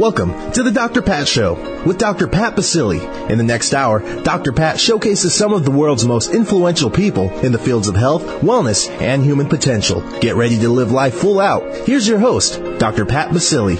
Welcome to the Dr. Pat Show with Dr. Pat Baccili. In the next hour, Dr. Pat showcases some of the world's most influential people in the fields of health, wellness, and human potential. Get ready to live life full out. Here's your host, Dr. Pat Baccili.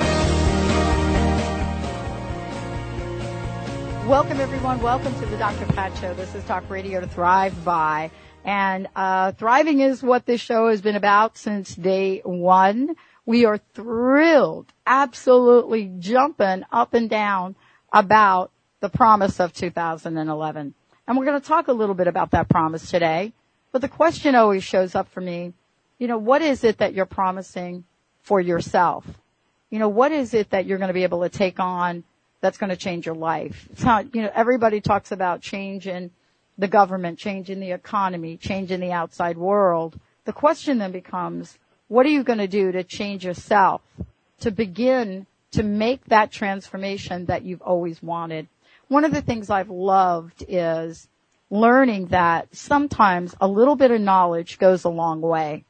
Welcome, everyone. Welcome to the Dr. Pat Show. This is Talk Radio to Thrive By. And uh, thriving is what this show has been about since day one. We are thrilled, absolutely jumping up and down about the promise of 2011. And we're going to talk a little bit about that promise today. But the question always shows up for me, you know, what is it that you're promising for yourself? You know, what is it that you're going to be able to take on that's going to change your life? It's not, you know, everybody talks about change in the government, change in the economy, change in the outside world. The question then becomes, what are you going to do to change yourself to begin to make that transformation that you've always wanted? One of the things I've loved is learning that sometimes a little bit of knowledge goes a long way.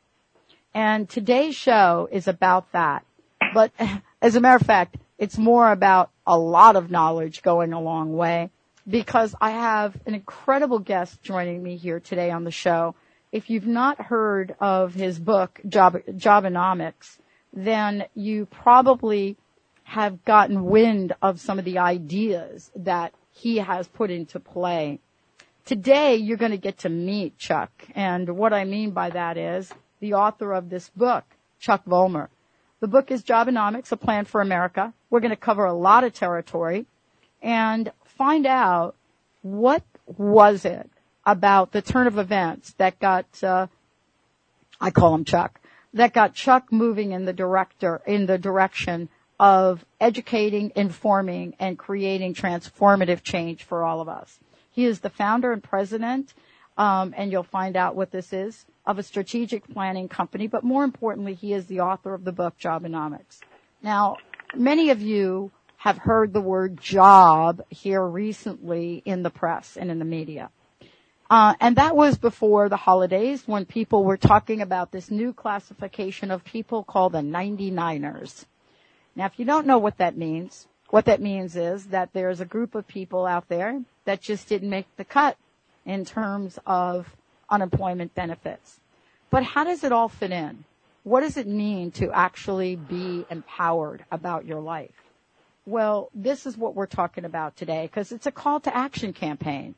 And today's show is about that. But as a matter of fact, it's more about a lot of knowledge going a long way because I have an incredible guest joining me here today on the show if you've not heard of his book, Job, Jobenomics, then you probably have gotten wind of some of the ideas that he has put into play. Today, you're going to get to meet Chuck. And what I mean by that is the author of this book, Chuck Vollmer. The book is Jobenomics, A Plan for America. We're going to cover a lot of territory and find out what was it about the turn of events that got, uh, I call him Chuck, that got Chuck moving in the director, in the direction of educating, informing, and creating transformative change for all of us. He is the founder and president, um, and you'll find out what this is, of a strategic planning company, but more importantly, he is the author of the book Jobenomics. Now, many of you have heard the word job here recently in the press and in the media. Uh, and that was before the holidays when people were talking about this new classification of people called the 99ers. Now, if you don't know what that means, what that means is that there's a group of people out there that just didn't make the cut in terms of unemployment benefits. But how does it all fit in? What does it mean to actually be empowered about your life? Well, this is what we're talking about today because it's a call to action campaign.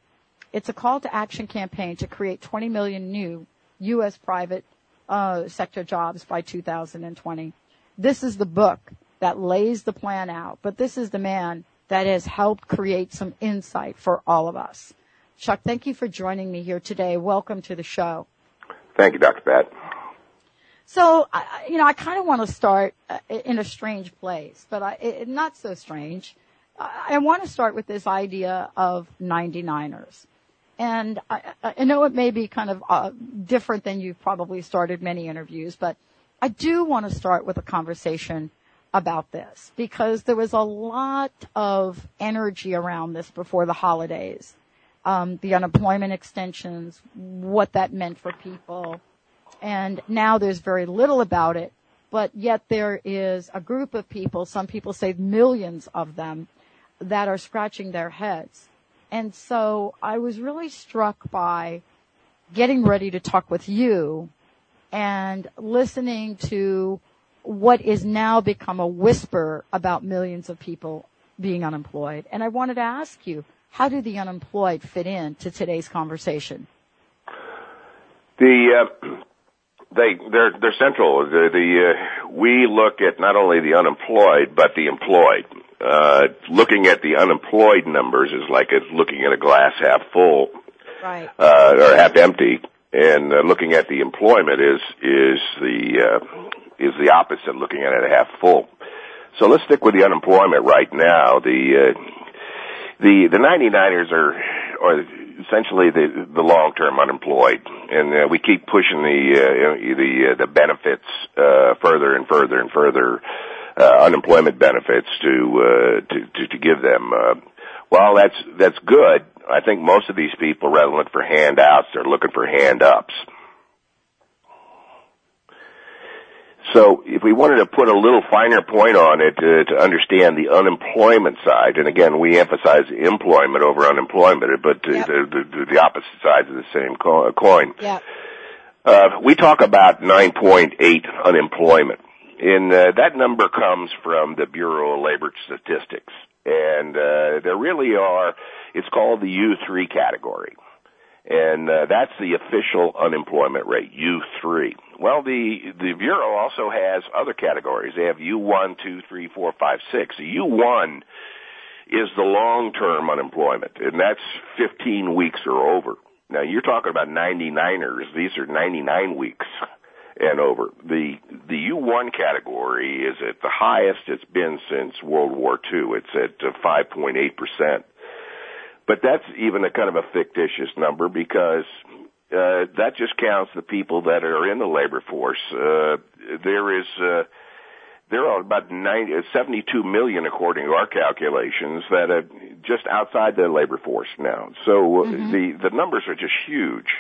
It's a call to action campaign to create 20 million new U.S. private uh, sector jobs by 2020. This is the book that lays the plan out, but this is the man that has helped create some insight for all of us. Chuck, thank you for joining me here today. Welcome to the show. Thank you, Dr. Pat. So, you know, I kind of want to start uh, in a strange place, but I, it, not so strange. I want to start with this idea of 99ers. And I, I know it may be kind of uh, different than you've probably started many interviews, but I do want to start with a conversation about this because there was a lot of energy around this before the holidays. Um, the unemployment extensions, what that meant for people, and now there's very little about it. But yet there is a group of people, some people say millions of them, that are scratching their heads and so I was really struck by getting ready to talk with you and listening to what is now become a whisper about millions of people being unemployed. And I wanted to ask you, how do the unemployed fit in to today's conversation? The uh, they they're they're central. The, the uh, we look at not only the unemployed but the employed uh, looking at the unemployed numbers is like a, looking at a glass half full, right. uh, or half empty, and uh, looking at the employment is is the uh, is the opposite, looking at it half full. So let's stick with the unemployment right now. The uh, the the 99ers are are essentially the the long term unemployed, and uh, we keep pushing the uh, the uh, the benefits uh, further and further and further uh, unemployment benefits to, uh, to, to, to give them. Uh, well, that's, that's good. I think most of these people, rather than look for handouts, they're looking for hand ups. So if we wanted to put a little finer point on it uh, to understand the unemployment side, and again, we emphasize employment over unemployment, but uh, Yep. the, the, the opposite sides of the same coin. Yeah. Uh, we talk about 9.8 unemployment, and uh, that number comes from the Bureau of Labor Statistics, and uh, there really are. It's called the U3 category, and uh, that's the official unemployment rate, U3. Well, the the bureau also has other categories. They have U1, 2, 3, 4, 5, 6. The U1 is the long-term unemployment, and that's 15 weeks or over. Now you're talking about 99ers. These are 99 weeks and over. The the U1 category is at the highest it's been since World War II. It's at uh, 5.8 percent. But that's even a kind of a fictitious number because uh, that just counts the people that are in the labor force. Uh, there is uh, there are about 90, uh, 72 million, according to our calculations, that are just outside the labor force now. So uh, the the numbers are just huge.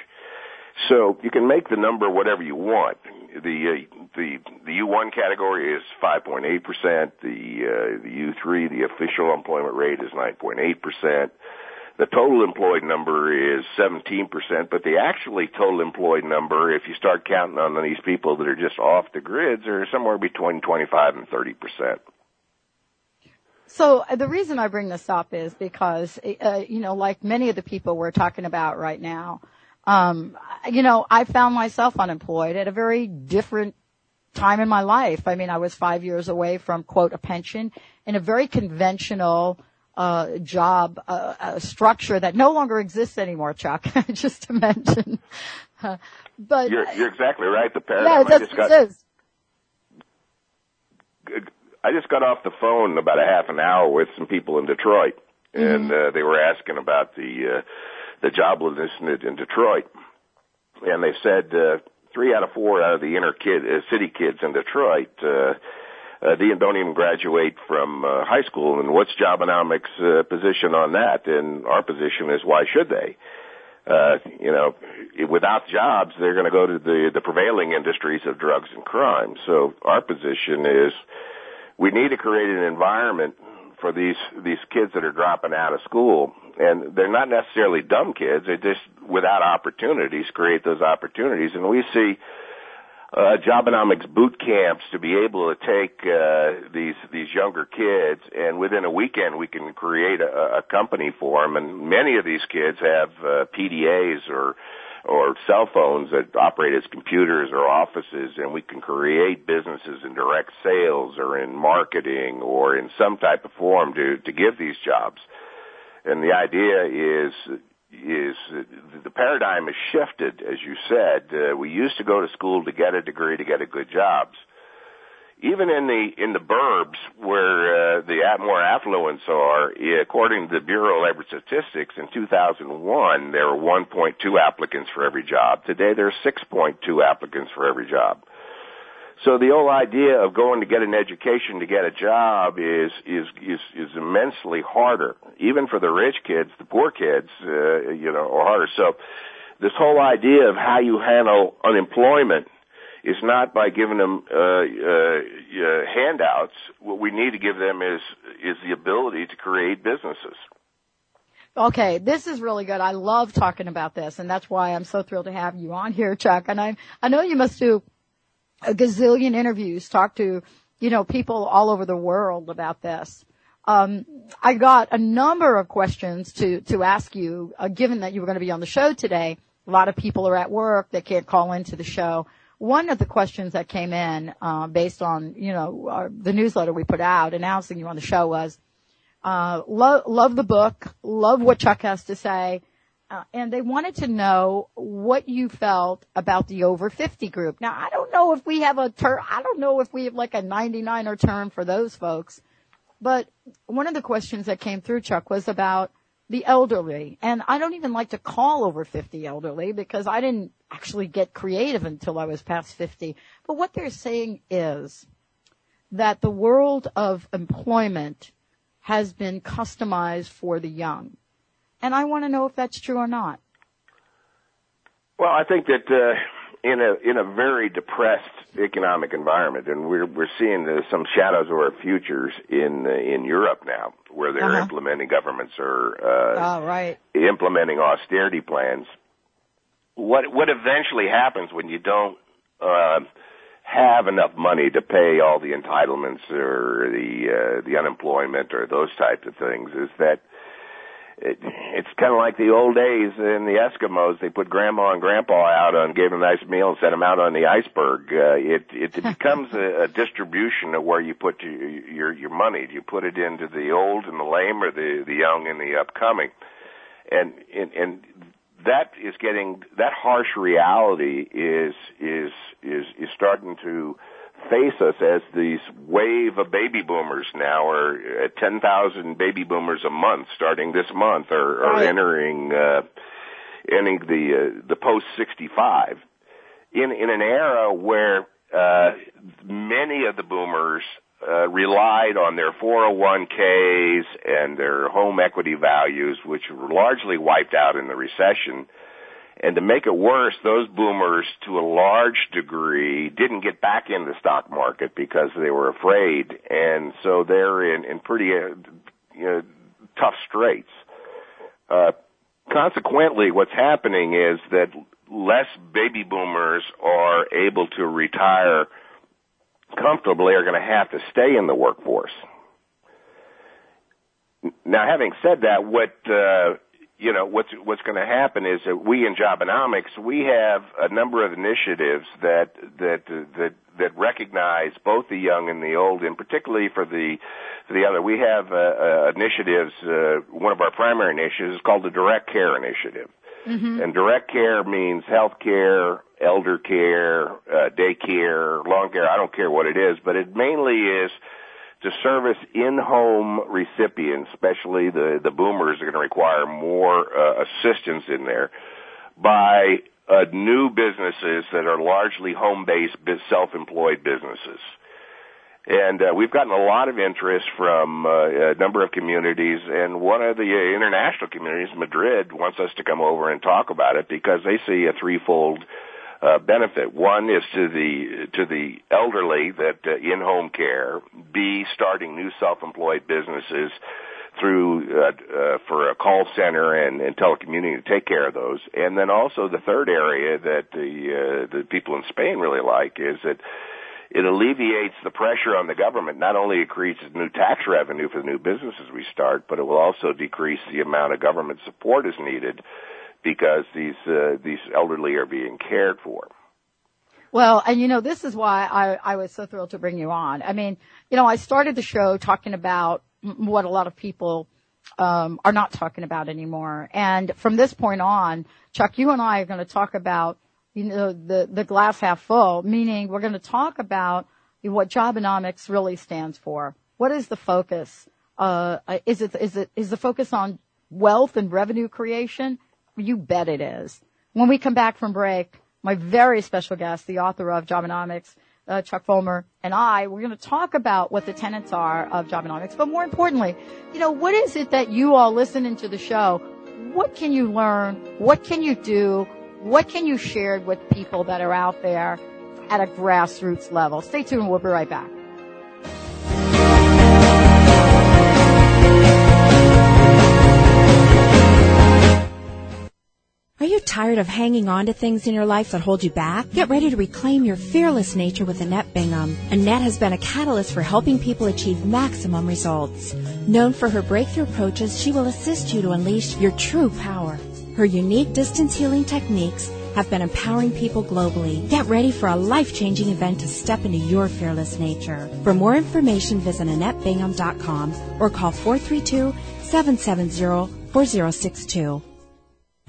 So you can make the number whatever you want. The uh, the the U1 category is 5.8 percent. The uh, the U3, the official employment rate is 9.8 percent. The total employed number is 17%, but the actually total employed number, if you start counting on these people that are just off the grids, are somewhere between 25 and 30%. So uh, the reason I bring this up is because, uh, you know, like many of the people we're talking about right now, um, you know, I found myself unemployed at a very different time in my life. I mean, I was five years away from quote a pension in a very conventional uh, job uh, uh, structure that no longer exists anymore, Chuck. just to mention, but You're, you're exactly right. The yeah, paradigm. it I just got. I just got off the phone about a half an hour with some people in Detroit, and uh, they were asking about the uh, the joblessness in, Detroit, and they said uh, three out of four out of the inner kid uh, city kids in Detroit. Uh, uh, don't even graduate from uh, high school, and what's Jobenomics' uh, position on that? And our position is, why should they? Uh, you know, without jobs, they're going to go to the the prevailing industries of drugs and crime. So our position is, we need to create an environment for these these kids that are dropping out of school, and they're not necessarily dumb kids. They're just without opportunities. Create those opportunities, and we see uh, Jobenomics boot camps to be able to take uh, these these younger kids, and within a weekend we can create a, a company for them. And many of these kids have uh, PDAs or or cell phones that operate as computers or offices, and we can create businesses in direct sales or in marketing or in some type of form to to give these jobs. And the idea is is the paradigm has shifted, as you said. Uh, we used to go to school to get a degree to get a good jobs. Even in the in the burbs where uh, the more affluents are, according to the Bureau of Labor Statistics, in 2001 there were 1.2 applicants for every job. Today there are 6.2 applicants for every job. So the whole idea of going to get an education to get a job is is is, is immensely harder, even for the rich kids. The poor kids, uh, you know, are harder. So this whole idea of how you handle unemployment is not by giving them uh, uh, uh, handouts. What we need to give them is is the ability to create businesses. Okay, this is really good. I love talking about this, and that's why I'm so thrilled to have you on here, Chuck. And I I know you must do a gazillion interviews, talk to you know people all over the world about this. Um, I got a number of questions to to ask you, uh, given that you were going to be on the show today. A lot of people are at work; they can't call into the show. One of the questions that came in uh, based on you know our, the newsletter we put out announcing you on the show was, uh, love love the book, love what Chuck has to say. Uh, and they wanted to know what you felt about the over 50 group. Now, I don't know if we have a term, I don't know if we have like a 99er term for those folks, but one of the questions that came through, Chuck, was about the elderly. And I don't even like to call over 50 elderly because I didn't actually get creative until I was past 50. But what they're saying is that the world of employment has been customized for the young. And I want to know if that's true or not. Well, I think that uh, in a in a very depressed economic environment, and we're we're seeing uh, some shadows of our futures in uh, in Europe now, where they're Uh-huh. implementing governments are uh, Oh, right. implementing austerity plans. What what eventually happens when you don't uh, have enough money to pay all the entitlements or the uh, the unemployment or those types of things is that it, it's kind of like the old days in the Eskimos. They put grandma and grandpa out and gave them a nice meal and sent them out on the iceberg. Uh, it it becomes a, a distribution of where you put your, your your money. Do you put it into the old and the lame, or the the young and the upcoming? And and and that is getting that harsh reality is is is is starting to face us as these wave of baby boomers now are at 10,000 baby boomers a month starting this month are, are Right. entering uh entering the uh, the post 65 in in an era where uh many of the boomers uh, relied on their 401ks and their home equity values, which were largely wiped out in the recession. And to make it worse, those boomers, to a large degree, didn't get back in the stock market because they were afraid, and so they're in in pretty uh, you know, tough straits. Uh, consequently, what's happening is that less baby boomers are able to retire comfortably are going to have to stay in the workforce. Now, having said that, what uh, you know, what's what's going to happen is that we in Jobenomics we have a number of initiatives that that that that recognize both the young and the old, and particularly for the for the other. We have uh, uh, initiatives. Uh, one of our primary initiatives is called the Direct Care Initiative. And direct care means health care, elder care, uh, daycare, long care. I don't care what it is, but it mainly is to service in-home recipients, especially the, the boomers are going to require more uh, assistance in there by uh, new businesses that are largely home-based, self-employed businesses. And uh, we've gotten a lot of interest from uh, a number of communities, and one of the uh, international communities, Madrid, wants us to come over and talk about it because they see a threefold uh, benefit. One is to the to the elderly that uh, in home care. B, starting new self-employed businesses through uh, uh, for a call center and, and telecommuting to take care of those. And then also the third area that the uh, the people in Spain really like is that it alleviates the pressure on the government. Not only it creates new tax revenue for the new businesses we start, but it will also decrease the amount of government support is needed because these uh, these elderly are being cared for. Well, and you know, this is why I, I was so thrilled to bring you on. I mean, you know, I started the show talking about what a lot of people um, are not talking about anymore. And from this point on, Chuck, you and I are going to talk about, you know, the, the glass half full, meaning we're going to talk about what Jobenomics really stands for. What is the focus? Uh, is it, is it, is the focus on wealth and revenue creation? You bet it is. When we come back from break, my very special guest, the author of Jobenomics, uh, Chuck Vollmer, and I, we're going to talk about what the tenets are of Jobenomics, but more importantly, you know, what is it that you all listening to the show, what can you learn? What can you do? What can you share with people that are out there at a grassroots level? Stay tuned. We'll be right back. Are you tired of hanging on to things in your life that hold you back? Get ready to reclaim your fearless nature with Annette Bingham. Annette has been a catalyst for helping people achieve maximum results. Known for her breakthrough approaches, she will assist you to unleash your true power. Her unique distance healing techniques have been empowering people globally. Get ready for a life-changing event to step into your fearless nature. For more information, visit AnnetteBingham.com or call 432-770-4062.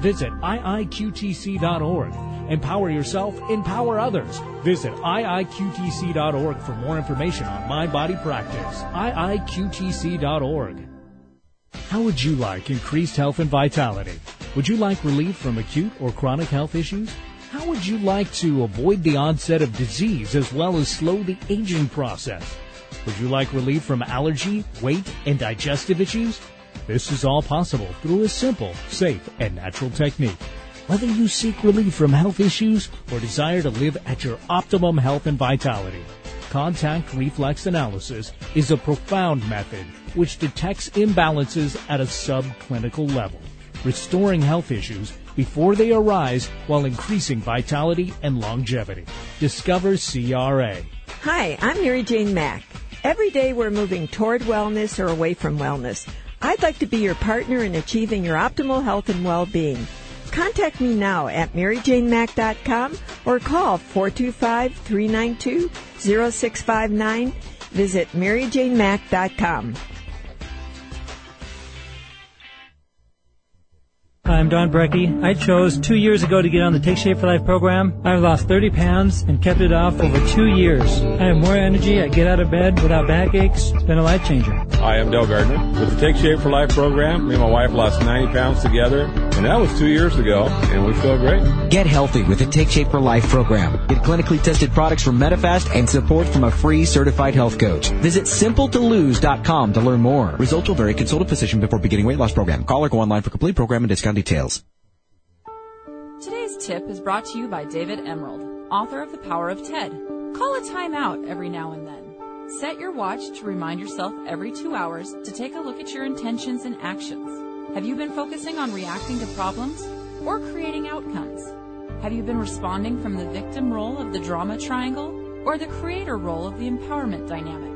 Visit iiqtc.org. Empower yourself, empower others. Visit iiqtc.org for more information on mind body practice. iiqtc.org. How would you like increased health and vitality? Would you like relief from acute or chronic health issues? How would you like to avoid the onset of disease as well as slow the aging process? Would you like relief from allergy, weight, and digestive issues? This is all possible through a simple, safe, and natural technique. Whether you seek relief from health issues or desire to live at your optimum health and vitality, contact reflex analysis is a profound method which detects imbalances at a subclinical level, restoring health issues before they arise while increasing vitality and longevity. Discover CRA. Hi, I'm Mary Jane Mack. Every day we're moving toward wellness or away from wellness. I'd like to be your partner in achieving your optimal health and well-being. Contact me now at maryjanemack.com or call 425-392-0659. Visit maryjanemack.com. I'm Don Brecky. I chose two years ago to get on the Take Shape for Life program. I've lost 30 pounds and kept it off over two years. I have more energy. I get out of bed without backaches. It's been a life changer. Hi, I'm Dale Gardner. With the Take Shape for Life program, me and my wife lost 90 pounds together, and that was two years ago, and we feel great. Get healthy with the Take Shape for Life program. Get clinically tested products from Medifast and support from a free certified health coach. Visit simpletolose.com to learn more. Results will vary. Consult a physician before beginning weight loss program. Call or go online for complete program and discount details. Today's tip is brought to you by David Emerald, author of The Power of TED. Call a timeout every now and then. Set your watch to remind yourself every two hours to take a look at your intentions and actions. Have you been focusing on reacting to problems or creating outcomes? Have you been responding from the victim role of the drama triangle or the creator role of the empowerment dynamic?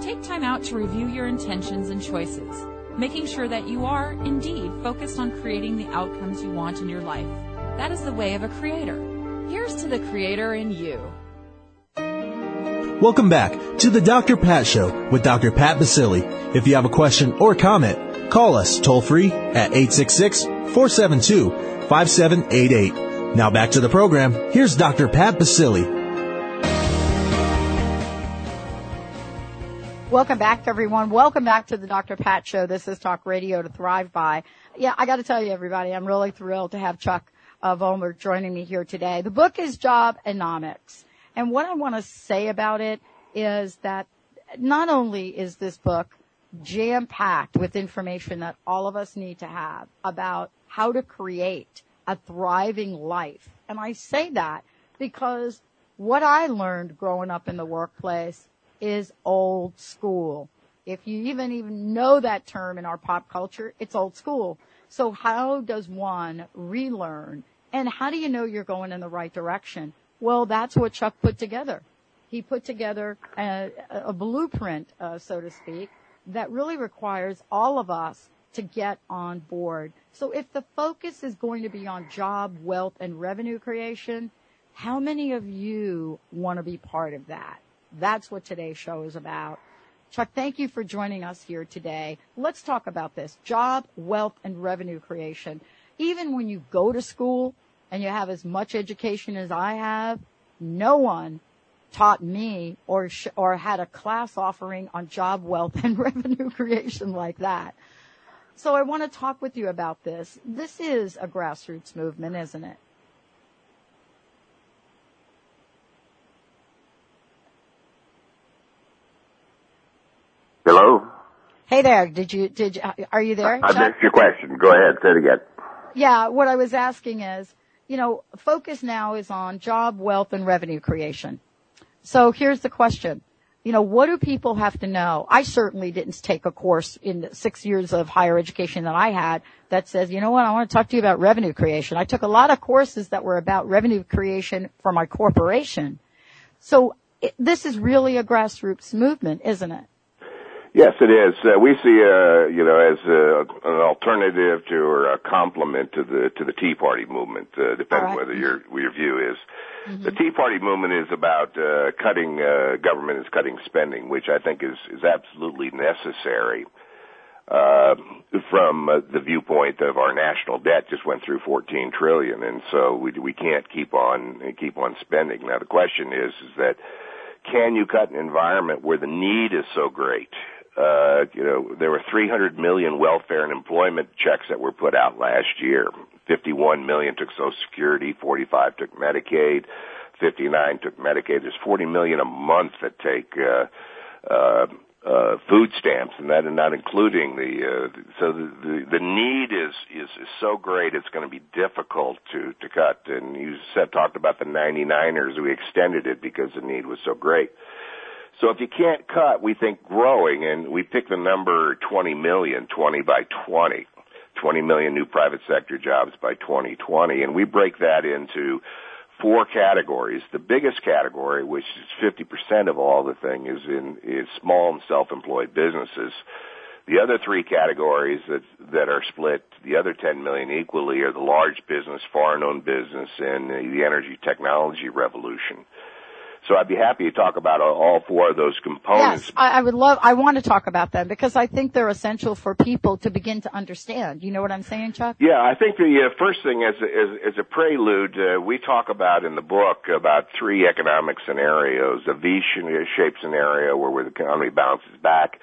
Take time out to review your intentions and choices making sure that you are indeed focused on creating the outcomes you want in your life. That is the way of a creator. Here's to the creator in you. Welcome back to the Dr. Pat Show with Dr. Pat Baccili. If you have a question or comment, call us toll free at 866-472-5788. Now back to the program. Here's Dr. Pat Baccili. Welcome back, everyone. Welcome back to the Dr. Pat Show. This is Talk Radio to Thrive By. Yeah, I got to tell you, everybody, I'm really thrilled to have Chuck uh, Vollmer joining me here today. The book is Jobenomics. And what I want to say about it is that not only is this book jam packed with information that all of us need to have about how to create a thriving life. And I say that because what I learned growing up in the workplace is old school. If you even even know that term in our pop culture, it's old school. So how does one relearn? And how do you know you're going in the right direction? Well, that's what Chuck put together. He put together a, a blueprint, uh, so to speak, that really requires all of us to get on board. So if the focus is going to be on job, wealth, and revenue creation, how many of you want to be part of that? That's what today's show is about. Chuck, thank you for joining us here today. Let's talk about this. Job, wealth, and revenue creation. Even when you go to school and you have as much education as I have, no one taught me or sh- or had a class offering on job, wealth, and revenue creation like that. So I want to talk with you about this. This is a grassroots movement, isn't it? Hey there. Did you, did you, are you there? I missed your question. Go ahead. Say it again. Yeah. What I was asking is, you know, focus now is on job, wealth, and revenue creation. So here's the question. You know, what do people have to know? I certainly didn't take a course in the six years of higher education that I had that says, you know what, I want to talk to you about revenue creation. I took a lot of courses that were about revenue creation for my corporation. So it, this is really a grassroots movement, isn't it? Yes, it is. Uh, we see, uh, you know, as uh, an alternative to or a complement to the to the Tea Party movement, uh, depending right. whether your your view is. Mm-hmm. The Tea Party movement is about uh, cutting uh, government is cutting spending, which I think is is absolutely necessary. Uh, from uh, the viewpoint of our national debt just went through 14 trillion, and so we we can't keep on keep on spending. Now the question is is that can you cut an environment where the need is so great Uh, you know, there were 300 million welfare and employment checks that were put out last year. 51 million took Social Security, 45 took Medicaid, 59 took Medicaid. There's 40 million a month that take uh, uh, uh, food stamps, and that and not including the. Uh, so the, the the need is is is so great. It's going to be difficult to to cut. And you said talked about the 99ers. We extended it because the need was so great. So if you can't cut, we think growing, and we pick the number 20 million, 20 by 20, 20 million new private sector jobs by 2020, and we break that into four categories. The biggest category, which is 50% of all the thing, is in is small and self-employed businesses. The other three categories that that are split, the other 10 million equally, are the large business, foreign-owned business, and the energy technology revolution. So I'd be happy to talk about all four of those components. Yes, I, I would love. I want to talk about them because I think they're essential for people to begin to understand. You know what I'm saying, Chuck? Yeah, I think the uh, first thing as as, as a prelude, uh, we talk about in the book about three economic scenarios: a V-shaped scenario where the economy bounces back,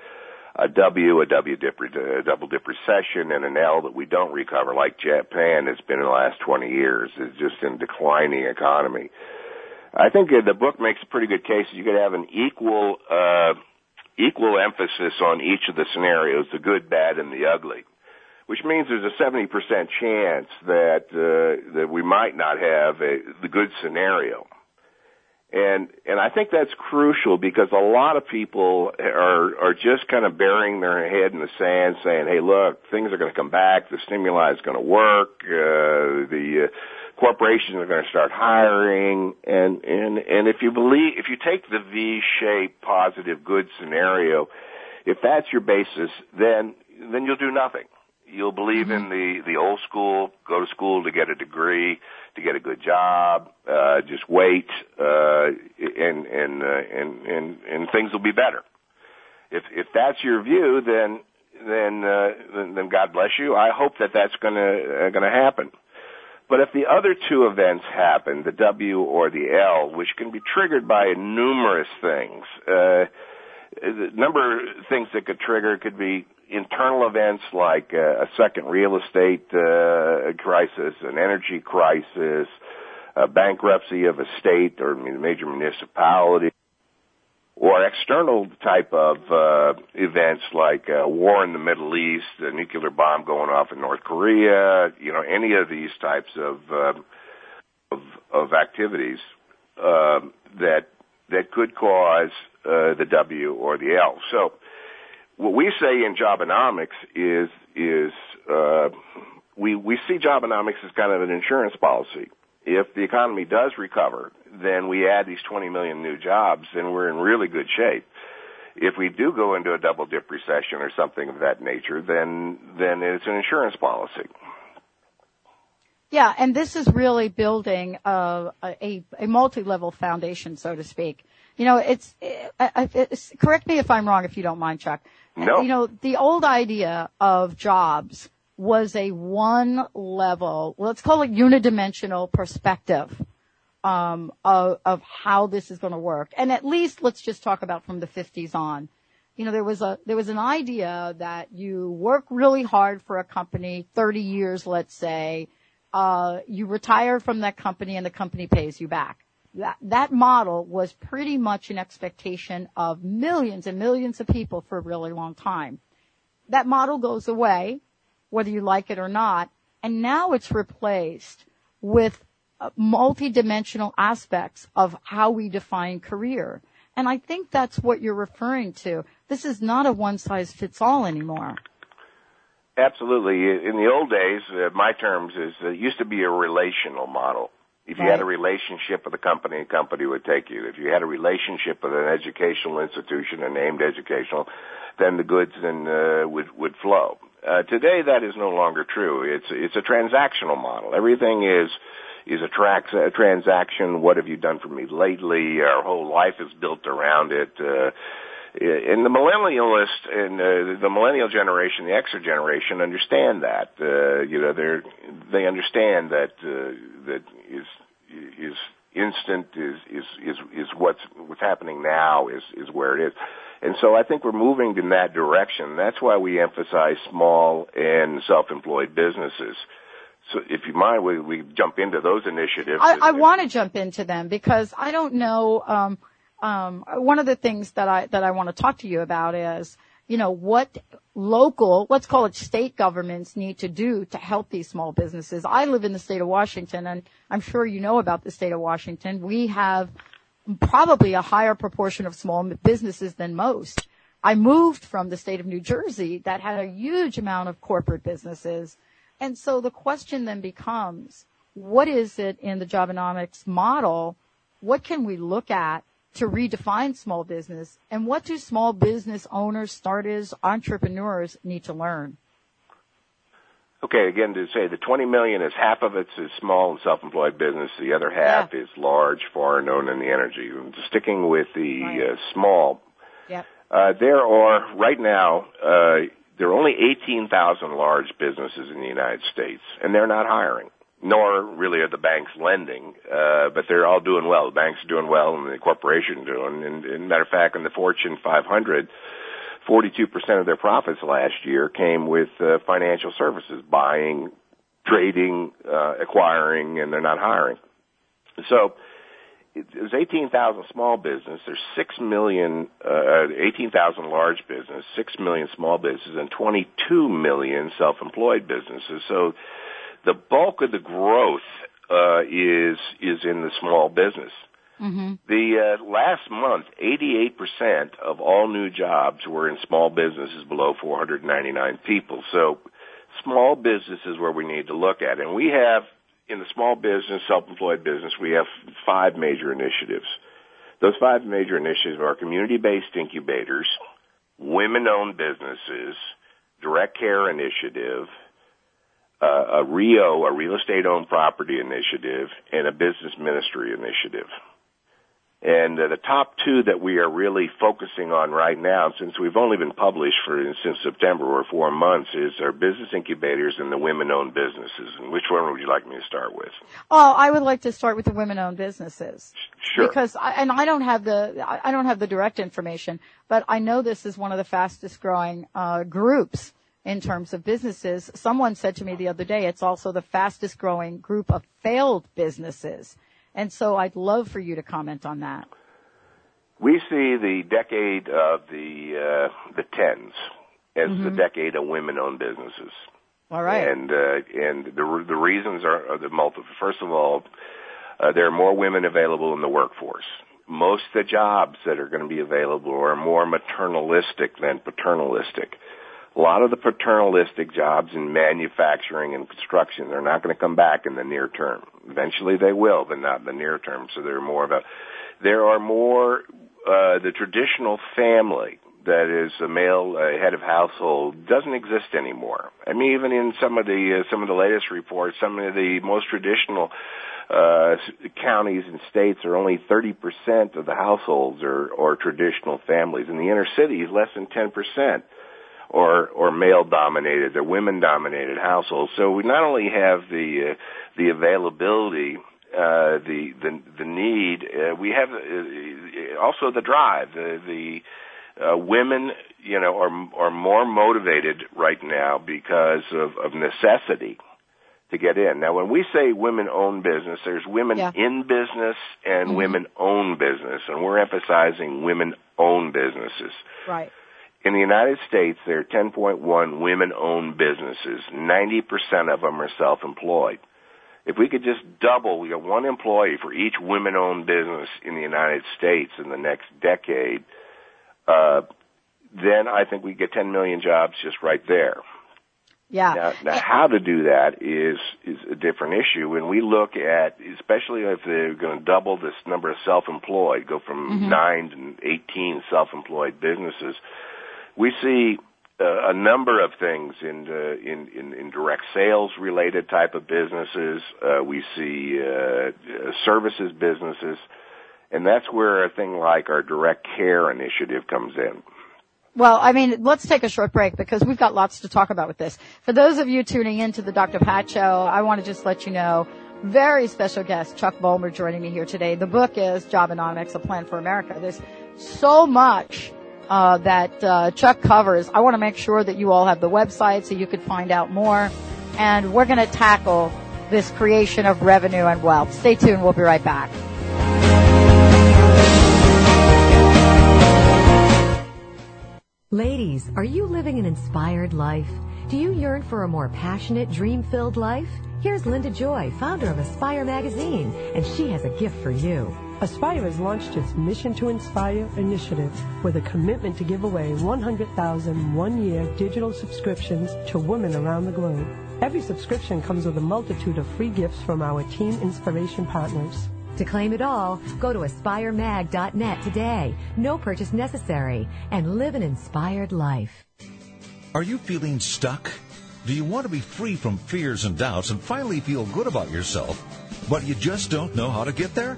a W, a W dip, a double dip recession, and an L that we don't recover, like Japan has been in the last 20 years. It's just in declining economy. I think the book makes a pretty good case. That you could have an equal uh, equal emphasis on each of the scenarios, the good, bad, and the ugly, which means there's a 70% chance that uh, that we might not have a, the good scenario. And and I think that's crucial because a lot of people are are just kind of burying their head in the sand, saying, "Hey, look, things are going to come back. The stimuli is going to work. Uh, the uh, corporations are going to start hiring and and and if you believe if you take the v-shaped positive good scenario if that's your basis then then you'll do nothing. You'll believe mm-hmm. in the the old school go to school to get a degree to get a good job uh just wait uh and and uh, and and and things will be better. If if that's your view then then uh then, then god bless you. I hope that that's going to uh, going to happen but if the other two events happen, the W or the L, which can be triggered by numerous things, uh, the number of things that could trigger could be internal events like uh, a second real estate uh, crisis, an energy crisis, a bankruptcy of a state or a major municipality, or external type of uh, events like a war in the Middle East, a nuclear bomb going off in North Korea, you know, any of these types of uh, of, of activities uh, that that could cause uh, the W or the L. So, what we say in Jobenomics is is uh, we we see Jobenomics as kind of an insurance policy if the economy does recover, then we add these 20 million new jobs and we're in really good shape. If we do go into a double dip recession or something of that nature, then, then it's an insurance policy. Yeah, and this is really building a, a, a multi-level foundation, so to speak. You know, it's, it's, correct me if I'm wrong, if you don't mind, Chuck. No. You know, the old idea of jobs was a one level, let's call it unidimensional perspective um, of, of how this is going to work. And at least let's just talk about from the 50s on. You know, there was a there was an idea that you work really hard for a company, 30 years, let's say, uh, you retire from that company and the company pays you back. That that model was pretty much an expectation of millions and millions of people for a really long time. That model goes away whether you like it or not. And now it's replaced with uh, multidimensional aspects of how we define career. And I think that's what you're referring to. This is not a one size fits all anymore. Absolutely. In the old days, uh, my terms is uh, it used to be a relational model. If you right. had a relationship with a company, a company would take you. If you had a relationship with an educational institution, a named educational, then the goods then uh, would would flow. Uh, today, that is no longer true. It's it's a transactional model. Everything is is a, trax, a transaction. What have you done for me lately? Our whole life is built around it. Uh, and the millennialist and uh, the millennial generation, the Xer generation, understand that. Uh, you know, they they understand that uh, that is is instant is is is is what's what's happening now is is where it is And so I think we're moving in that direction. That's why we emphasize small and self-employed businesses. So if you mind, we, we jump into those initiatives. I, I want to jump into them because I don't know. Um, um, one of the things that I that I want to talk to you about is, you know, what local, let's call it state governments need to do to help these small businesses. I live in the state of Washington, and I'm sure you know about the state of Washington. We have probably a higher proportion of small businesses than most. I moved from the state of New Jersey that had a huge amount of corporate businesses and so the question then becomes, what is it in the Jobenomics model? What can we look at to redefine small business? And what do small business owners, starters, entrepreneurs need to learn? Okay, again to say the 20 million is half of it is a small and self-employed business. The other half yeah. is large, foreign owned in the energy. Sticking with the right. uh, small, yep. uh, there are right now uh, there are only 18,000 large businesses in the United States, and they're not hiring. Nor really are the banks lending, uh, but they're all doing well. The banks are doing well, and the corporations doing. And, and matter of fact, in the Fortune 500, 42% of their profits last year came with uh, financial services, buying, trading, uh, acquiring, and they're not hiring. So there's 18,000 small business, there's 6 million, uh, 18,000 large business, 6 million small businesses, and 22 million self-employed businesses. So the bulk of the growth, uh, is, is in the small business. Mm-hmm. The uh, last month, 88% of all new jobs were in small businesses below 499 people. So small business is where we need to look at. And we have in the small business, self-employed business, we have five major initiatives. Those five major initiatives are community-based incubators, women-owned businesses, direct care initiative, uh, a REO, a real estate owned property initiative, and a business ministry initiative. And uh, the top two that we are really focusing on right now, since we've only been published for since September or four months, is our business incubators and the women-owned businesses. And which one would you like me to start with? Oh, I would like to start with the women-owned businesses. Sure. Because I, and I don't have the I don't have the direct information, but I know this is one of the fastest growing uh, groups in terms of businesses. Someone said to me the other day, it's also the fastest growing group of failed businesses. And so I'd love for you to comment on that. We see the decade of the uh, the tens as mm-hmm. the decade of women-owned businesses. All right. And uh, and the the reasons are, are the multiple. First of all, uh, there are more women available in the workforce. Most of the jobs that are going to be available are more maternalistic than paternalistic a lot of the paternalistic jobs in manufacturing and construction, they're not going to come back in the near term. Eventually they will, but not in the near term. So they're more of a, there are more, uh, the traditional family that is a male uh, head of household doesn't exist anymore. I mean, even in some of the, uh, some of the latest reports, some of the most traditional, uh, counties and states are only 30% of the households are, are traditional families. In the inner cities, less than 10% or or male dominated, they're women dominated households. So we not only have the uh, the availability, uh, the the the need, uh, we have uh, also the drive. The the uh, women, you know, are are more motivated right now because of of necessity to get in. Now, when we say women own business, there's women yeah. in business and mm-hmm. women own business, and we're emphasizing women own businesses. Right. In the United States, there are 10.1 women-owned businesses. 90% of them are self-employed. If we could just double, we have one employee for each women-owned business in the United States in the next decade, uh, then I think we get 10 million jobs just right there. Yeah. Now, now, how to do that is is a different issue. When we look at, especially if they're going to double this number of self-employed, go from mm-hmm. nine to 18 self-employed businesses, we see uh, a number of things in, in, in in direct sales related type of businesses. Uh, we see uh, services businesses, and that's where a thing like our direct care initiative comes in. Well, I mean, let's take a short break because we've got lots to talk about with this. For those of you tuning in to the Dr. Pat Show, I want to just let you know, very special guest, Chuck Vollmer joining me here today. The book is Jobenomics, A Plan for America. There's so much uh, that uh, Chuck covers, I want to make sure that you all have the website so you can find out more. And we're going to tackle this creation of revenue and wealth. Stay tuned. We'll be right back. Ladies, are you living an inspired life? Do you yearn for a more passionate, dream-filled life? Here's Linda Joy, founder of Aspire Magazine, and she has a gift for you. Aspire has launched its Mission to Inspire initiative with a commitment to give away 100,000 one-year digital subscriptions to women around the globe. Every subscription comes with a multitude of free gifts from our team inspiration partners. To claim it all, go to aspiremag.net today. No purchase necessary and live an inspired life. Are you feeling stuck? Do you want to be free from fears and doubts and finally feel good about yourself, but you just don't know how to get there?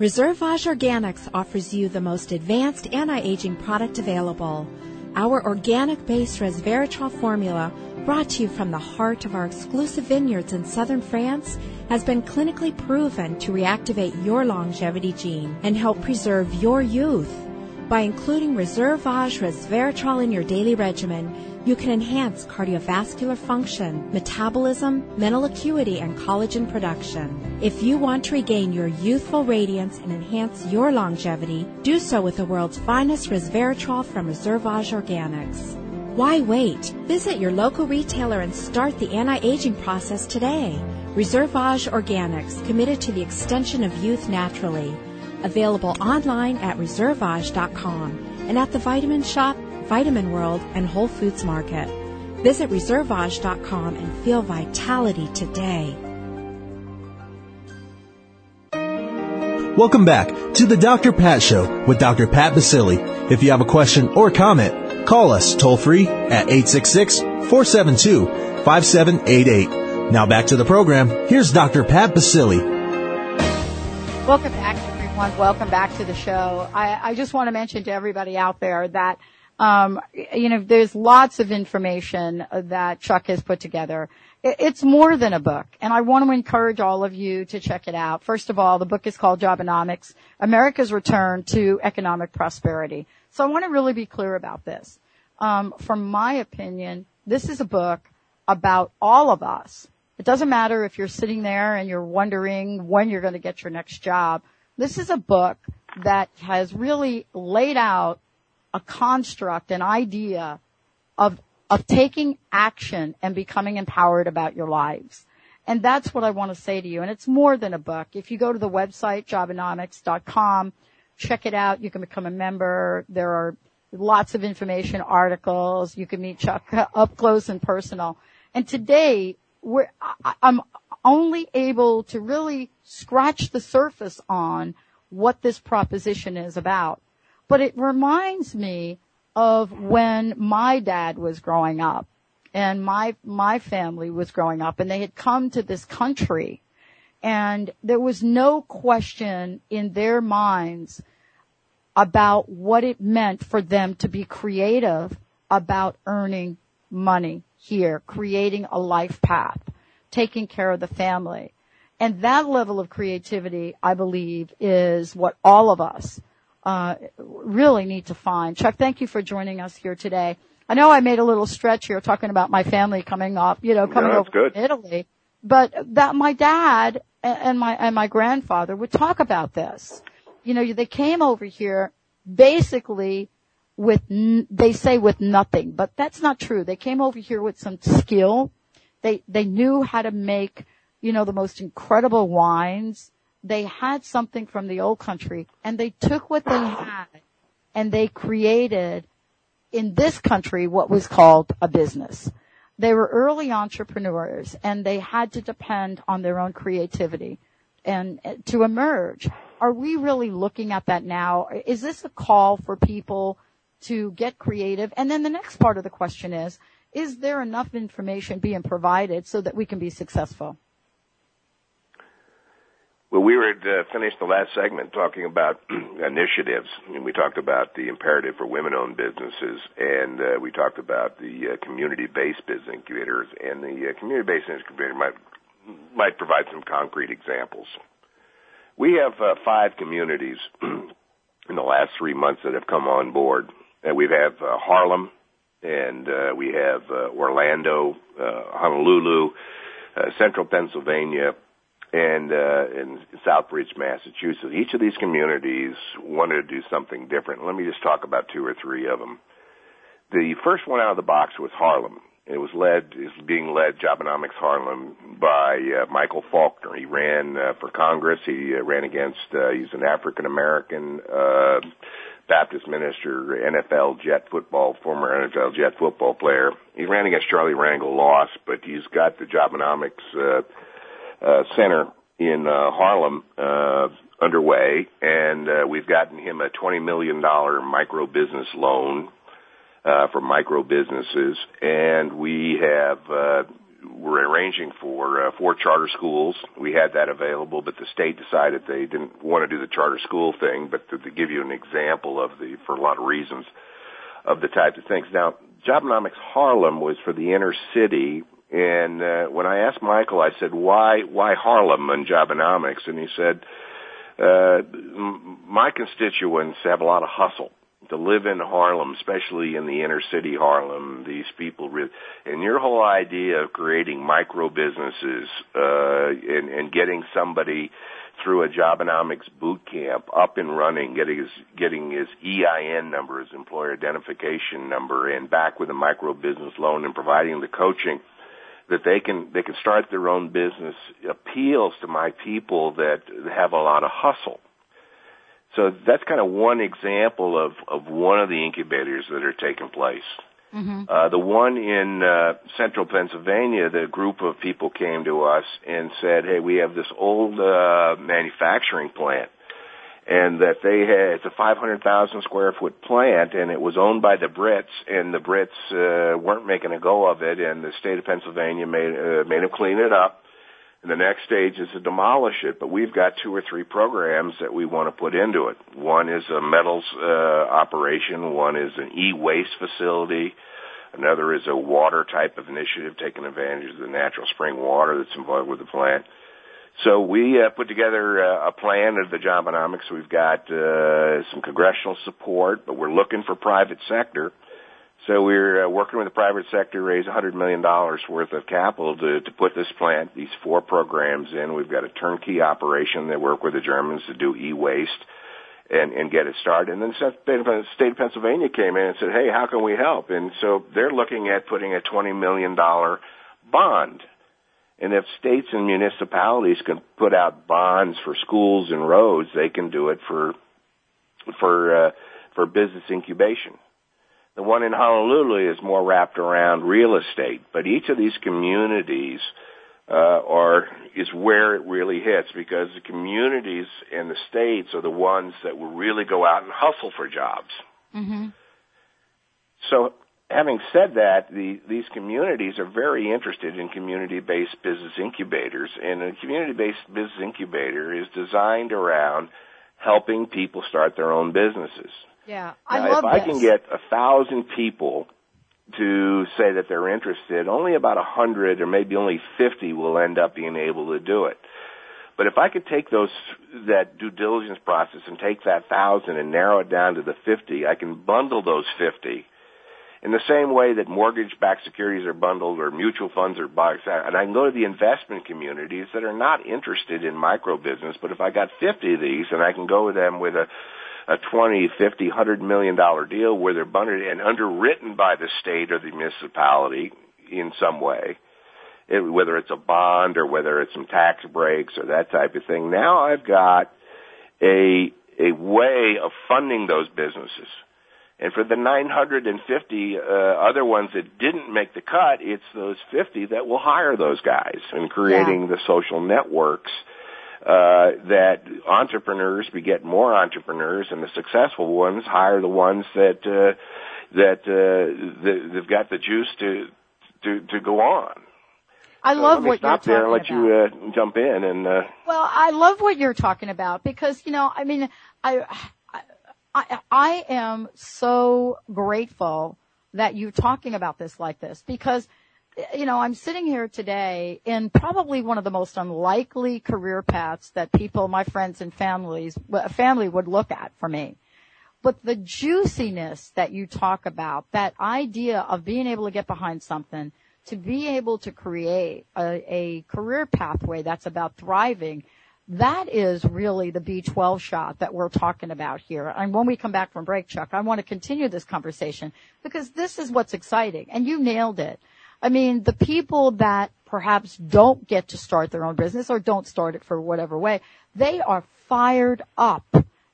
Reservage Organics offers you the most advanced anti-aging product available. Our organic-based resveratrol formula, brought to you from the heart of our exclusive vineyards in southern France, has been clinically proven to reactivate your longevity gene and help preserve your youth. By including Reservage resveratrol in your daily regimen, you can enhance cardiovascular function, metabolism, mental acuity, and collagen production. If you want to regain your youthful radiance and enhance your longevity, do so with the world's finest resveratrol from Reservage Organics. Why wait? Visit your local retailer and start the anti-aging process today. Reservage Organics, committed to the extension of youth naturally. Available online at reservage.com and at the Vitamin Shoppe Vitamin World, and Whole Foods Market. Visit reservage.com and feel vitality today. Welcome back to the Dr. Pat Show with Dr. Pat Baccili. If you have a question or comment, call us toll free at 866-472-5788. Now back to the program. Here's Dr. Pat Baccili. Welcome back, everyone. Welcome back to the show. I, I just want to mention to everybody out there that um, you know, there's lots of information that Chuck has put together. It's more than a book, and I want to encourage all of you to check it out. First of all, the book is called Jobenomics, America's Return to Economic Prosperity. So I want to really be clear about this. Um, from my opinion, this is a book about all of us. It doesn't matter if you're sitting there and you're wondering when you're going to get your next job. This is a book that has really laid out a construct, an idea of, of taking action and becoming empowered about your lives. And that's what I want to say to you. And it's more than a book. If you go to the website, jobenomics.com, check it out. You can become a member. There are lots of information, articles. You can meet Chuck up close and personal. And today, we're, I'm only able to really scratch the surface on what this proposition is about. But it reminds me of when my dad was growing up and my, my family was growing up and they had come to this country and there was no question in their minds about what it meant for them to be creative about earning money here, creating a life path, taking care of the family. And that level of creativity, I believe, is what all of us uh, really need to find. Chuck, thank you for joining us here today. I know I made a little stretch here talking about my family coming off, you know, coming no, over good. from Italy, but that my dad and my and my grandfather would talk about this. You know, they came over here basically with they say with nothing, but that's not true. They came over here with some skill. They they knew how to make, you know, the most incredible wines. They had something from the old country and they took what they had and they created in this country what was called a business. They were early entrepreneurs and they had to depend on their own creativity and uh, to emerge. Are we really looking at that now? Is this a call for people to get creative? And then the next part of the question is, is there enough information being provided so that we can be successful? Well, we were uh, finished the last segment talking about initiatives, and we talked about the imperative for women-owned businesses, and uh, we talked about the uh, community-based business incubators, and the uh, community-based incubator might might provide some concrete examples. We have uh, five communities in the last three months that have come on board, and we have uh, Harlem, and uh, we have uh, Orlando, uh, Honolulu, uh, Central Pennsylvania, and uh, in Southbridge, Massachusetts. Each of these communities wanted to do something different. Let me just talk about two or three of them. The first one out of the box was Harlem. It was led, is being led, Jobenomics Harlem, by uh, Michael Faulkner. He ran uh, for Congress. He uh, ran against, uh, he's an African American uh, Baptist minister, NFL jet football, former NFL jet football player. He ran against Charlie Rangel, lost, but he's got the Jobenomics uh, uh, Center in uh, Harlem uh, underway, and uh, we've gotten him a $20 million micro business loan uh, for micro businesses, and we have uh, we're arranging for uh, four charter schools. We had that available, but the state decided they didn't want to do the charter school thing. But to, to give you an example of the, for a lot of reasons, of the types of things. Now, Jobenomics Harlem was for the inner city, and uh, when I asked Michael, I said, "Why, why Harlem and Jobenomics?" And he said, uh, "My constituents have a lot of hustle." To live in Harlem, especially in the inner city Harlem, these people, re- and your whole idea of creating micro businesses uh, and, and getting somebody through a Jobenomics boot camp up and running, getting his getting his EIN number, his employer identification number, and back with a micro business loan and providing the coaching that they can they can start their own business appeals to my people that have a lot of hustle. So that's kind of one example of, of one of the incubators that are taking place. Mm-hmm. Uh, the one in uh, central Pennsylvania, the group of people came to us and said, "Hey, we have this old uh, manufacturing plant, and that they had it's a 500,000 square foot plant, and it was owned by the Brits, and the Brits uh, weren't making a go of it, and the state of Pennsylvania made uh, made them clean it up." And the next stage is to demolish it, but we've got two or three programs that we want to put into it. One is a metals uh, operation, one is an e-waste facility, another is a water type of initiative taking advantage of the natural spring water that's involved with the plant. So we uh, put together uh, a plan of the Jobenomics. We've got uh, some congressional support, but we're looking for private sector. So we're uh, working with the private sector to raise $100 million worth of capital to, to put this plant, these four programs in. We've got a turnkey operation that work with the Germans to do e-waste and, and get it started. And then the state of Pennsylvania came in and said, hey, how can we help? And so they're looking at putting a $20 million bond. And if states and municipalities can put out bonds for schools and roads, they can do it for, for, uh, for business incubation. The one in Honolulu is more wrapped around real estate, but each of these communities uh, are is where it really hits because the communities and the states are the ones that will really go out and hustle for jobs. Mm-hmm. So, having said that, the, these communities are very interested in community-based business incubators, and a community-based business incubator is designed around helping people start their own businesses. Yeah, I now, love if I this. can get a thousand people to say that they're interested, only about a hundred or maybe only fifty will end up being able to do it. But if I could take those that due diligence process and take that thousand and narrow it down to the fifty, I can bundle those fifty in the same way that mortgage-backed securities are bundled or mutual funds are boxed out. And I can go to the investment communities that are not interested in micro business, but if I got 50 of these and I can go with them with a a 20, 50, 100 million dollar deal where they're bundled and underwritten by the state or the municipality in some way, it, whether it's a bond or whether it's some tax breaks or that type of thing. Now I've got a a way of funding those businesses and for the 950 uh, other ones that didn't make the cut, it's those 50 that will hire those guys and creating yeah. the social networks uh, that entrepreneurs beget more entrepreneurs, and the successful ones hire the ones that uh, that uh, they've got the juice to to to go on. I so love what you're talking there and let about. you uh, jump in and. Uh, well, I love what you're talking about because you know, I mean, I I, I am so grateful that you're talking about this like this because you know, I'm sitting here today in probably one of the most unlikely career paths that people, my friends and families, family would look at for me. But the juiciness that you talk about, that idea of being able to get behind something, to be able to create a, a career pathway that's about thriving, that is really the B12 shot that we're talking about here. And when we come back from break, Chuck, I want to continue this conversation because this is what's exciting. And you nailed it. I mean, the people that perhaps don't get to start their own business or don't start it for whatever way, they are fired up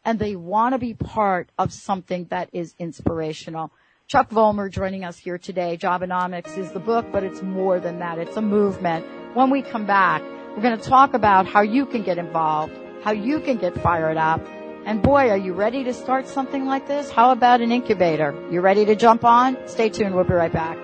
and they want to be part of something that is inspirational. Chuck Vollmer joining us here today. Jobenomics is the book, but it's more than that. It's a movement. When we come back, we're going to talk about how you can get involved, how you can get fired up. And boy, are you ready to start something like this? How about an incubator? You ready to jump on? Stay tuned. We'll be right back.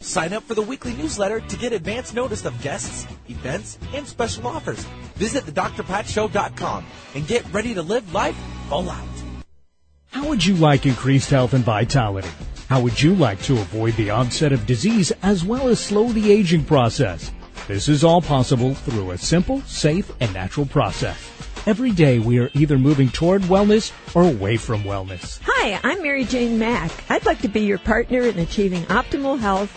Sign up for the weekly newsletter to get advance notice of guests, events, and special offers. Visit thedrpatshow.com and get ready to live life full out. How would you like increased health and vitality? How would you like to avoid the onset of disease as well as slow the aging process? This is all possible through a simple, safe, and natural process. Every day we are either moving toward wellness or away from wellness. Hi, I'm Mary Jane Mack. I'd like to be your partner in achieving optimal health.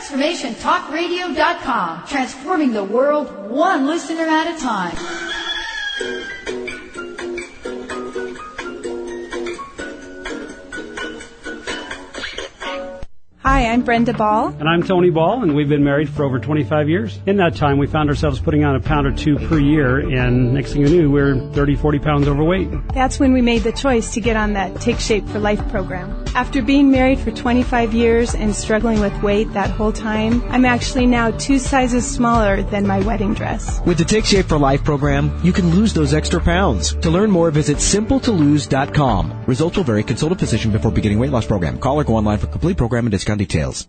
TransformationTalkRadio.com. Transforming the world one listener at a time. Hi, I'm Brenda Ball. And I'm Tony Ball, and we've been married for over 25 years. In that time, we found ourselves putting on a pound or two per year, and next thing you knew, we are 30, 40 pounds overweight. That's when we made the choice to get on that Take Shape for Life program. After being married for 25 years and struggling with weight that whole time, I'm actually now two sizes smaller than my wedding dress. With the Take Shape for Life program, you can lose those extra pounds. To learn more, visit simpletolose.com. Results will vary. Consult a physician before beginning weight loss program. Call or go online for complete program and discount details.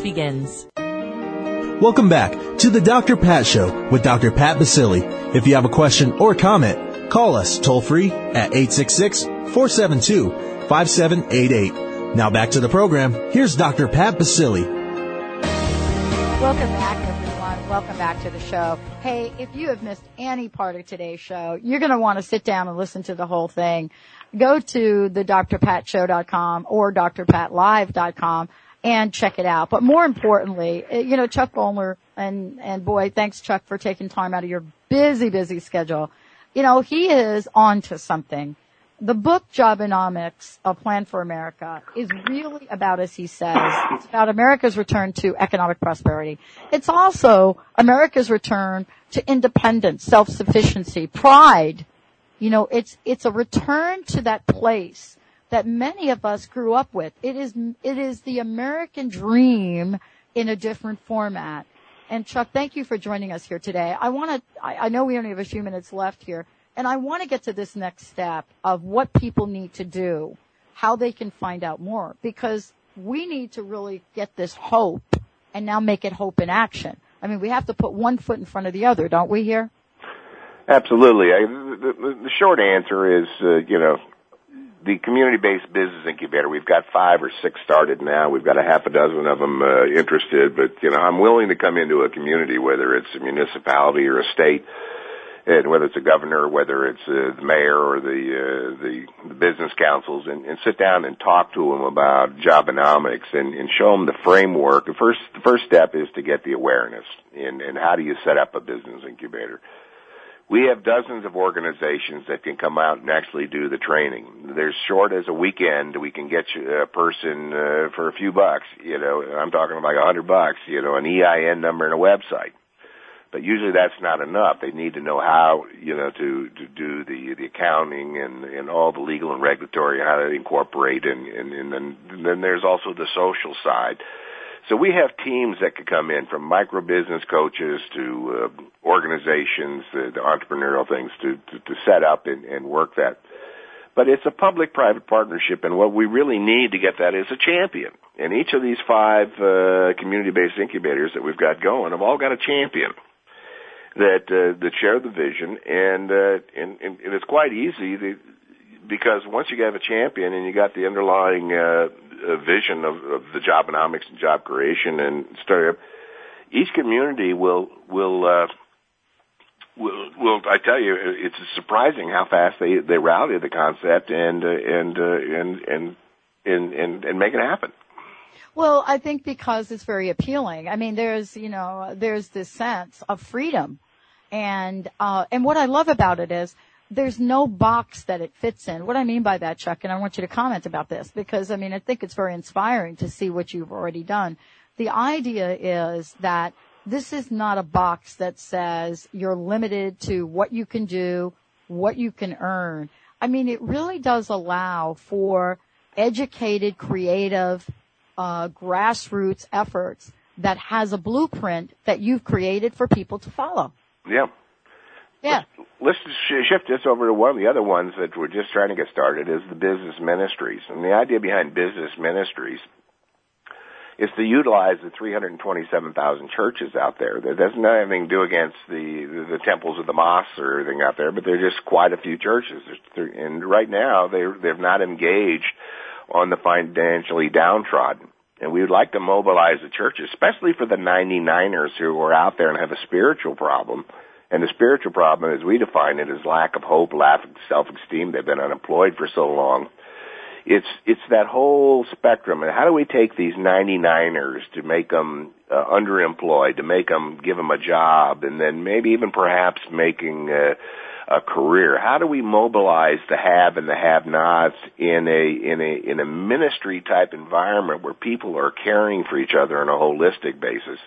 begins. Welcome back to the Dr. Pat Show with Dr. Pat Baccili. If you have a question or comment, call us toll free at 866-472-5788. Now back to the program. Here's Dr. Pat Baccili. Welcome back, everyone. Welcome back to the show. Hey, if you have missed any part of today's show, you're going to want to sit down and listen to the whole thing. Go to the drpatshow.com or drpatlive.com and check it out. But more importantly, eh, you know, Chuck Vollmer and, and boy, thanks Chuck for taking time out of your busy, busy schedule. You know, he is on to something. The book Jobenomics, A Plan for America is really about, as he says, it's about America's return to economic prosperity. It's also America's return to independence, self-sufficiency, pride. You know, it's, it's a return to that place that many of us grew up with. It is, it is the American dream in a different format. And Chuck, thank you for joining us here today. I want to, I, I know we only have a few minutes left here, and I want to get to this next step of what people need to do, how they can find out more, because we need to really get this hope and now make it hope in action. I mean, we have to put one foot in front of the other, don't we here? Absolutely. I, the, the, short answer is, uh, you know, the community-based business incubator. We've got five or six started now. We've got a half a dozen of them uh, interested. But you know, I'm willing to come into a community, whether it's a municipality or a state, and whether it's a governor, whether it's uh, the mayor or the, uh, the the business councils, and, and sit down and talk to them about Jobenomics and, and show them the framework. The first the first step is to get the awareness, and and how do you set up a business incubator we have dozens of organizations that can come out and actually do the training. There's short as a weekend, we can get you a person uh, for a few bucks. You know, I'm talking like a hundred bucks. You know, an EIN number and a website. But usually that's not enough. They need to know how, you know, to to do the the accounting and and all the legal and regulatory, how to incorporate, and and, and then then there's also the social side so we have teams that could come in from micro business coaches to uh, organizations, the, the entrepreneurial things to, to, to set up and, and work that. But it's a public-private partnership, and what we really need to get that is a champion. And each of these five uh, community-based incubators that we've got going have all got a champion that uh, that share the vision, and uh, and, and, and it's quite easy to, because once you have a champion and you got the underlying uh, uh, vision of, of the jobenomics and job creation and startup, each community will will uh, will will I tell you it's surprising how fast they they rally the concept and uh, and, uh, and and and and and make it happen. Well, I think because it's very appealing. I mean, there's you know there's this sense of freedom, and uh, and what I love about it is there's no box that it fits in. What I mean by that, Chuck, and I want you to comment about this because I mean, I think it's very inspiring to see what you've already done. The idea is that this is not a box that says you're limited to what you can do, what you can earn. I mean, it really does allow for educated, creative, uh, grassroots efforts that has a blueprint that you've created for people to follow. Yeah. Yeah. Let's, shift this over to one of the other ones that we're just trying to get started is the business ministries. And the idea behind business ministries is to utilize the 327,000 churches out there. That doesn't have anything to do against the, the temples of the mosques or anything out there, but they're just quite a few churches. And right now, they're, they're not engaged on the financially downtrodden. And we would like to mobilize the churches, especially for the 99ers who are out there and have a spiritual problem and the spiritual problem, as we define it, is lack of hope, lack of self-esteem. They've been unemployed for so long. it's it's that whole spectrum and how do we take these 99ers to make them uh, underemployed to make them give them a job and then maybe even perhaps making a, a career how do we mobilize the have and the have nots in a in a in a ministry type environment where people are caring for each other on a holistic basis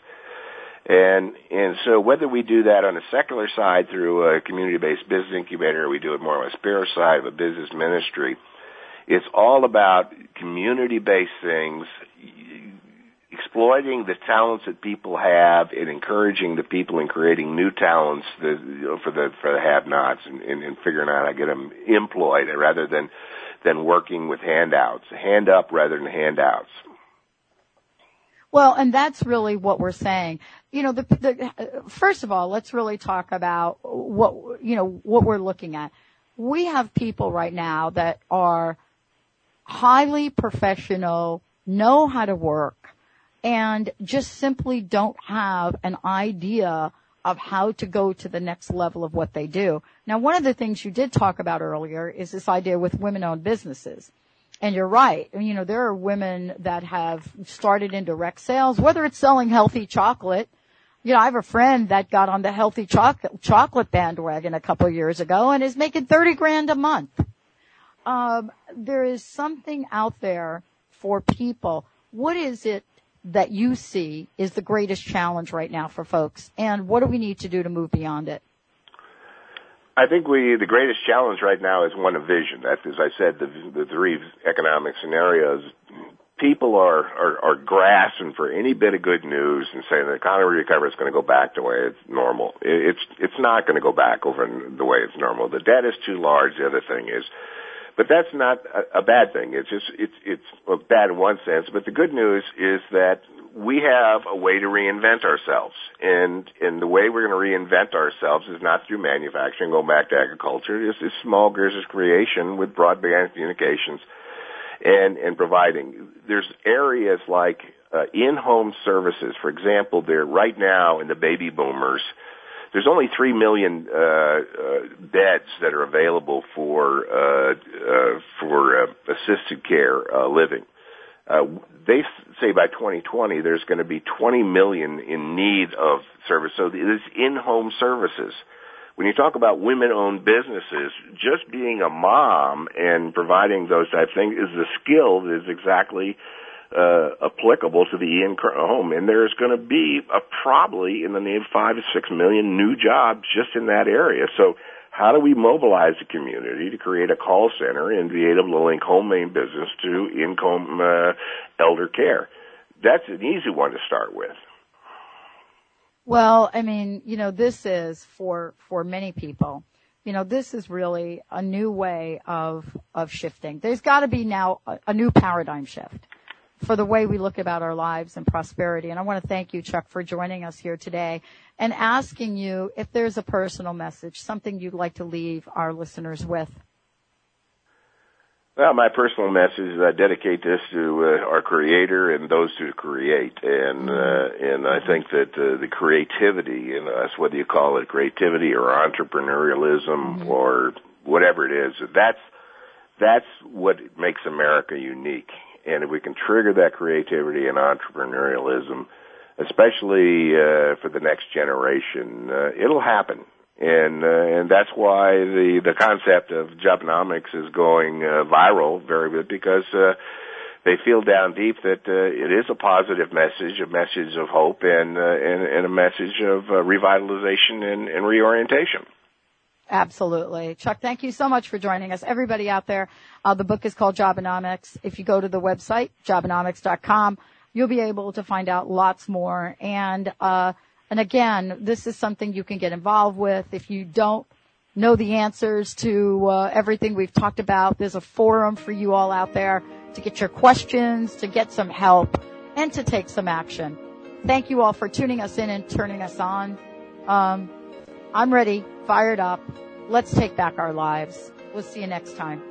and and so whether we do that on a secular side through a community based business incubator or we do it more on a spiritual side of a business ministry it's all about community-based things, exploiting the talents that people have and encouraging the people and creating new talents for the for the have-nots and, and, and figuring out how to get them employed rather than than working with handouts, hand up rather than handouts. Well, and that's really what we're saying. You know, the, the, first of all, let's really talk about what you know what we're looking at. We have people right now that are highly professional, know how to work, and just simply don't have an idea of how to go to the next level of what they do. Now, one of the things you did talk about earlier is this idea with women-owned businesses. And you're right. You know, there are women that have started in direct sales, whether it's selling healthy chocolate. You know, I have a friend that got on the healthy chocolate, chocolate bandwagon a couple of years ago and is making 30 grand a month um, there is something out there for people. What is it that you see is the greatest challenge right now for folks, and what do we need to do to move beyond it? I think we the greatest challenge right now is one of vision. That, as I said, the, the three economic scenarios. People are, are are grasping for any bit of good news and saying the economy recovery is going to go back the way it's normal. It's it's not going to go back over the way it's normal. The debt is too large. The other thing is but that's not a, a bad thing. It's just it's it's bad in one sense. But the good news is that we have a way to reinvent ourselves, and and the way we're going to reinvent ourselves is not through manufacturing. Going back to agriculture, it's, it's small business creation with broadband communications, and and providing. There's areas like uh, in-home services, for example. There right now in the baby boomers there's only three million uh, uh, beds that are available for uh, uh, for uh, assisted care uh, living. Uh, they say by 2020 there's going to be 20 million in need of service. So it is in-home services. When you talk about women-owned businesses, just being a mom and providing those type things is a skill that is exactly uh, applicable to the in home, and there's going to be a probably in the name five to six million new jobs just in that area. So, how do we mobilize the community to create a call center and be able to link home main business to income uh, elder care? That's an easy one to start with. Well, I mean, you know, this is for for many people. You know, this is really a new way of of shifting. There's got to be now a, a new paradigm shift for the way we look about our lives and prosperity. And I want to thank you, Chuck, for joining us here today and asking you if there's a personal message, something you'd like to leave our listeners with. Well, my personal message is I dedicate this to uh, our Creator and those who create, and uh, and I think that uh, the creativity in us, whether you call it creativity or entrepreneurialism mm-hmm. or whatever it is, that's that's what makes America unique and if we can trigger that creativity and entrepreneurialism, especially uh, for the next generation, uh, it'll happen. And uh, and that's why the the concept of Jobenomics is going uh, viral very good because uh, they feel down deep that uh, it is a positive message, a message of hope, and uh, and, and a message of uh, revitalization and, and reorientation. Absolutely. Chuck, thank you so much for joining us. Everybody out there, uh, the book is called Jobenomics. If you go to the website, jobenomics.com, you'll be able to find out lots more. And, uh, and again, this is something you can get involved with. If you don't know the answers to uh, everything we've talked about, there's a forum for you all out there to get your questions, to get some help, and to take some action. Thank you all for tuning us in and turning us on. Um, I'm ready, fired up. Let's take back our lives. We'll see you next time.